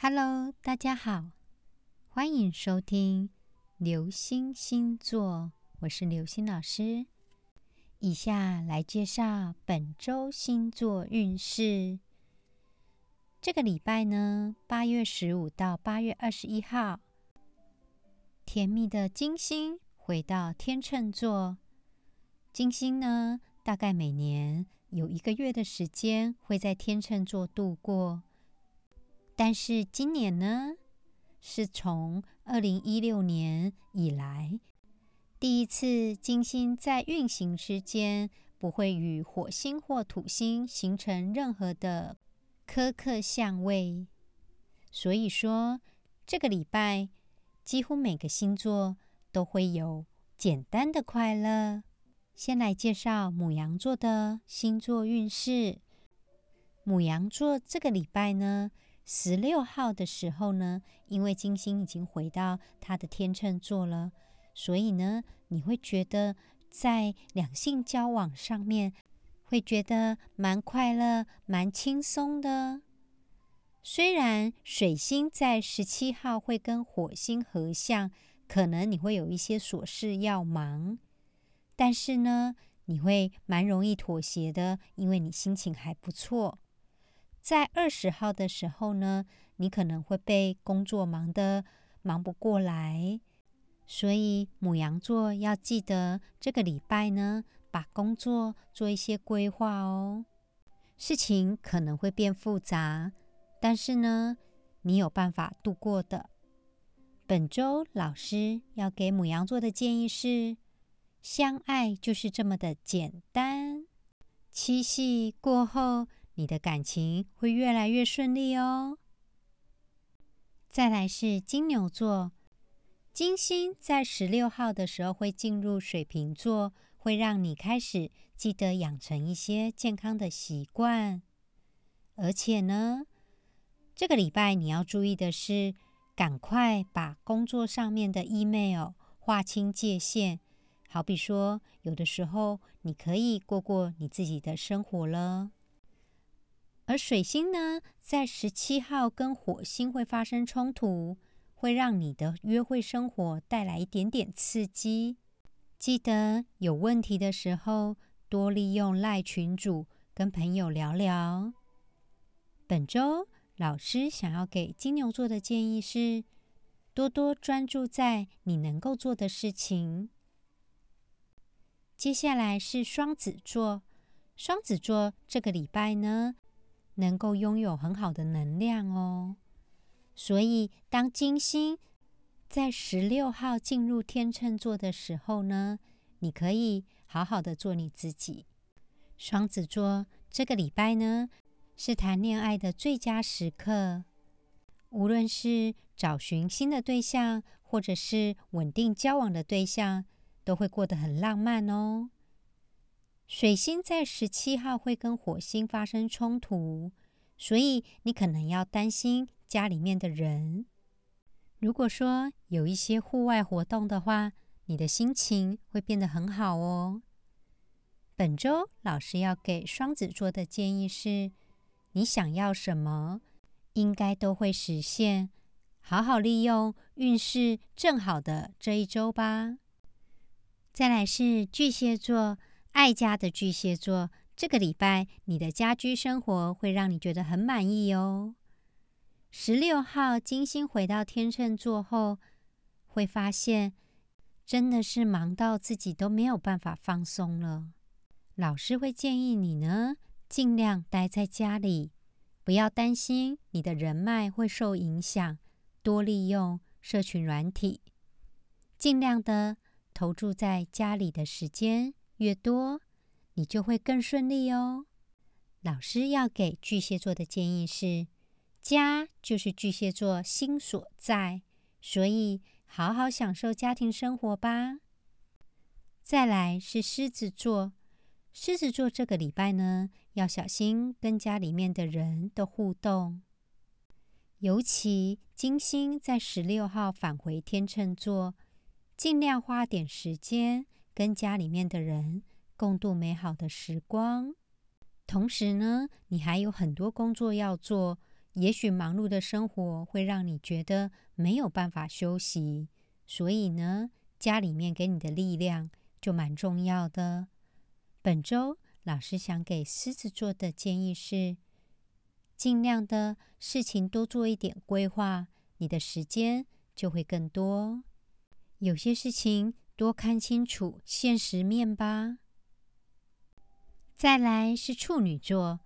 Hello，大家好，欢迎收听流星星座，我是流星老师。以下来介绍本周星座运势。这个礼拜呢，八月十五到八月二十一号，甜蜜的金星回到天秤座。金星呢，大概每年有一个月的时间会在天秤座度过。但是今年呢，是从二零一六年以来第一次金星在运行之间不会与火星或土星形成任何的苛刻相位，所以说这个礼拜几乎每个星座都会有简单的快乐。先来介绍母羊座的星座运势。母羊座这个礼拜呢。十六号的时候呢，因为金星已经回到他的天秤座了，所以呢，你会觉得在两性交往上面会觉得蛮快乐、蛮轻松的。虽然水星在十七号会跟火星合相，可能你会有一些琐事要忙，但是呢，你会蛮容易妥协的，因为你心情还不错。在二十号的时候呢，你可能会被工作忙得忙不过来，所以母羊座要记得这个礼拜呢，把工作做一些规划哦。事情可能会变复杂，但是呢，你有办法度过的。本周老师要给母羊座的建议是：相爱就是这么的简单。七夕过后。你的感情会越来越顺利哦。再来是金牛座，金星在十六号的时候会进入水瓶座，会让你开始记得养成一些健康的习惯。而且呢，这个礼拜你要注意的是，赶快把工作上面的 email 划清界限。好比说，有的时候你可以过过你自己的生活了。而水星呢，在十七号跟火星会发生冲突，会让你的约会生活带来一点点刺激。记得有问题的时候，多利用赖群主跟朋友聊聊。本周老师想要给金牛座的建议是，多多专注在你能够做的事情。接下来是双子座，双子座这个礼拜呢。能够拥有很好的能量哦，所以当金星在十六号进入天秤座的时候呢，你可以好好的做你自己。双子座这个礼拜呢，是谈恋爱的最佳时刻，无论是找寻新的对象，或者是稳定交往的对象，都会过得很浪漫哦。水星在十七号会跟火星发生冲突，所以你可能要担心家里面的人。如果说有一些户外活动的话，你的心情会变得很好哦。本周老师要给双子座的建议是：你想要什么，应该都会实现。好好利用运势正好的这一周吧。再来是巨蟹座。爱家的巨蟹座，这个礼拜你的家居生活会让你觉得很满意哦。十六号金星回到天秤座后，会发现真的是忙到自己都没有办法放松了。老师会建议你呢，尽量待在家里，不要担心你的人脉会受影响，多利用社群软体，尽量的投注在家里的时间。越多，你就会更顺利哦。老师要给巨蟹座的建议是：家就是巨蟹座心所在，所以好好享受家庭生活吧。再来是狮子座，狮子座这个礼拜呢，要小心跟家里面的人的互动，尤其金星在十六号返回天秤座，尽量花点时间。跟家里面的人共度美好的时光，同时呢，你还有很多工作要做，也许忙碌的生活会让你觉得没有办法休息，所以呢，家里面给你的力量就蛮重要的。本周老师想给狮子座的建议是，尽量的事情多做一点规划，你的时间就会更多。有些事情多看清楚现实面吧。再来是处女座，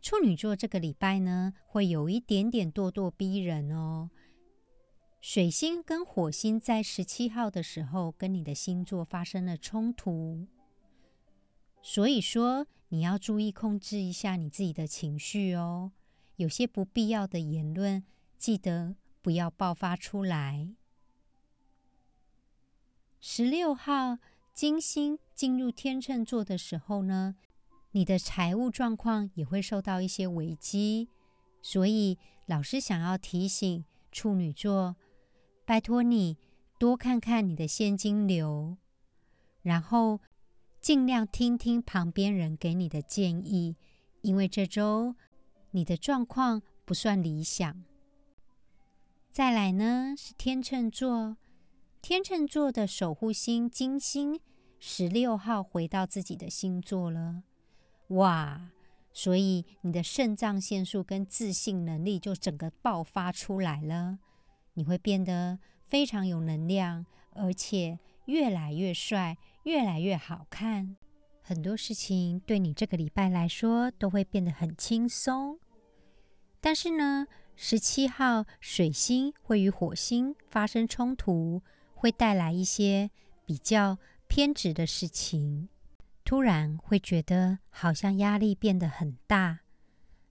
处女座这个礼拜呢，会有一点点咄咄逼人哦。水星跟火星在十七号的时候跟你的星座发生了冲突，所以说你要注意控制一下你自己的情绪哦。有些不必要的言论，记得不要爆发出来。十六号金星进入天秤座的时候呢？你的财务状况也会受到一些危机，所以老师想要提醒处女座，拜托你多看看你的现金流，然后尽量听听旁边人给你的建议，因为这周你的状况不算理想。再来呢是天秤座，天秤座的守护星金星十六号回到自己的星座了。哇！所以你的肾上腺素跟自信能力就整个爆发出来了，你会变得非常有能量，而且越来越帅，越来越好看。很多事情对你这个礼拜来说都会变得很轻松。但是呢，十七号水星会与火星发生冲突，会带来一些比较偏执的事情。突然会觉得好像压力变得很大。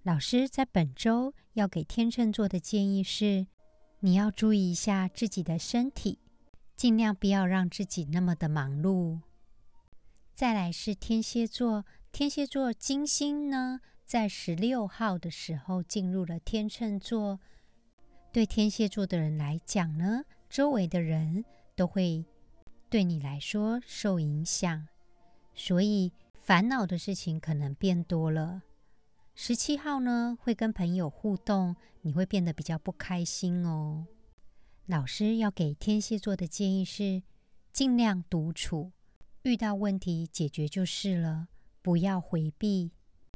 老师在本周要给天秤座的建议是：你要注意一下自己的身体，尽量不要让自己那么的忙碌。再来是天蝎座，天蝎座金星呢，在十六号的时候进入了天秤座。对天蝎座的人来讲呢，周围的人都会对你来说受影响。所以烦恼的事情可能变多了。十七号呢，会跟朋友互动，你会变得比较不开心哦。老师要给天蝎座的建议是，尽量独处，遇到问题解决就是了，不要回避。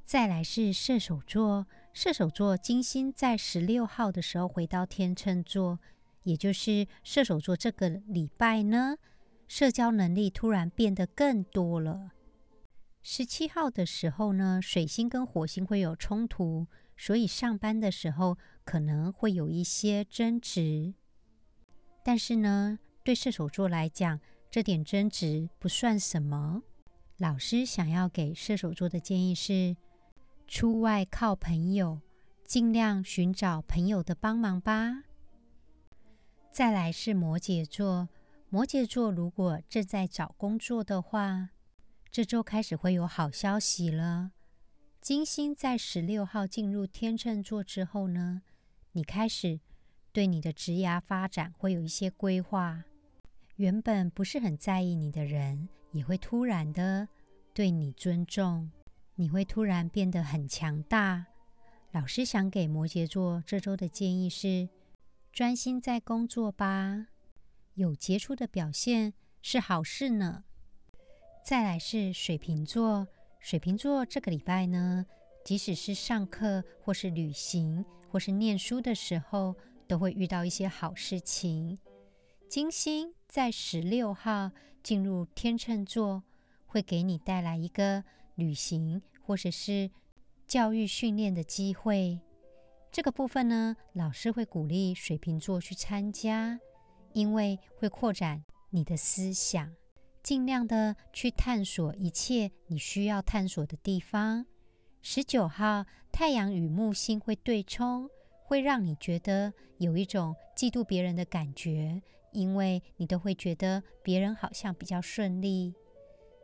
再来是射手座，射手座金星在十六号的时候回到天秤座，也就是射手座这个礼拜呢。社交能力突然变得更多了。十七号的时候呢，水星跟火星会有冲突，所以上班的时候可能会有一些争执。但是呢，对射手座来讲，这点争执不算什么。老师想要给射手座的建议是：出外靠朋友，尽量寻找朋友的帮忙吧。再来是摩羯座。摩羯座如果正在找工作的话，这周开始会有好消息了。金星在十六号进入天秤座之后呢，你开始对你的职涯发展会有一些规划。原本不是很在意你的人，也会突然的对你尊重，你会突然变得很强大。老师想给摩羯座这周的建议是：专心在工作吧。有杰出的表现是好事呢。再来是水瓶座，水瓶座这个礼拜呢，即使是上课或是旅行或是念书的时候，都会遇到一些好事情。金星在十六号进入天秤座，会给你带来一个旅行或者是教育训练的机会。这个部分呢，老师会鼓励水瓶座去参加。因为会扩展你的思想，尽量的去探索一切你需要探索的地方。十九号太阳与木星会对冲，会让你觉得有一种嫉妒别人的感觉，因为你都会觉得别人好像比较顺利。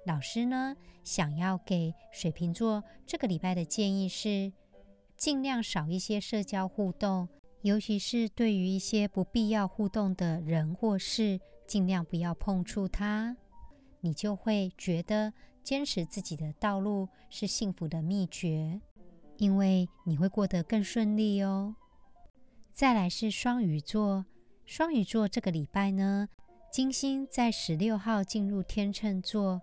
老师呢，想要给水瓶座这个礼拜的建议是，尽量少一些社交互动。尤其是对于一些不必要互动的人或事，尽量不要碰触它，你就会觉得坚持自己的道路是幸福的秘诀，因为你会过得更顺利哦。再来是双鱼座，双鱼座这个礼拜呢，金星在十六号进入天秤座，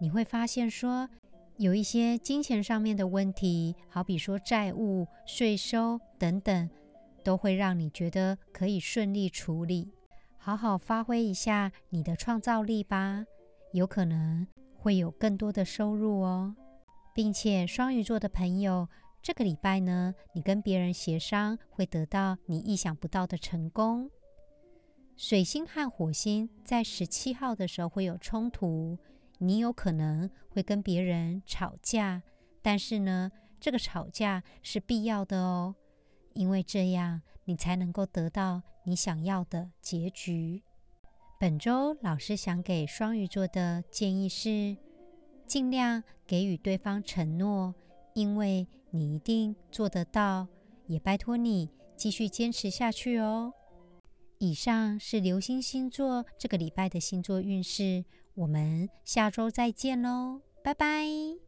你会发现说有一些金钱上面的问题，好比说债务、税收等等，都会让你觉得可以顺利处理，好好发挥一下你的创造力吧，有可能会有更多的收入哦，并且双鱼座的朋友。这个礼拜呢，你跟别人协商会得到你意想不到的成功。水星和火星在十七号的时候会有冲突，你有可能会跟别人吵架，但是呢，这个吵架是必要的哦，因为这样你才能够得到你想要的结局。本周老师想给双鱼座的建议是，尽量给予对方承诺。因为你一定做得到，也拜托你继续坚持下去哦。以上是流星星座这个礼拜的星座运势，我们下周再见喽，拜拜。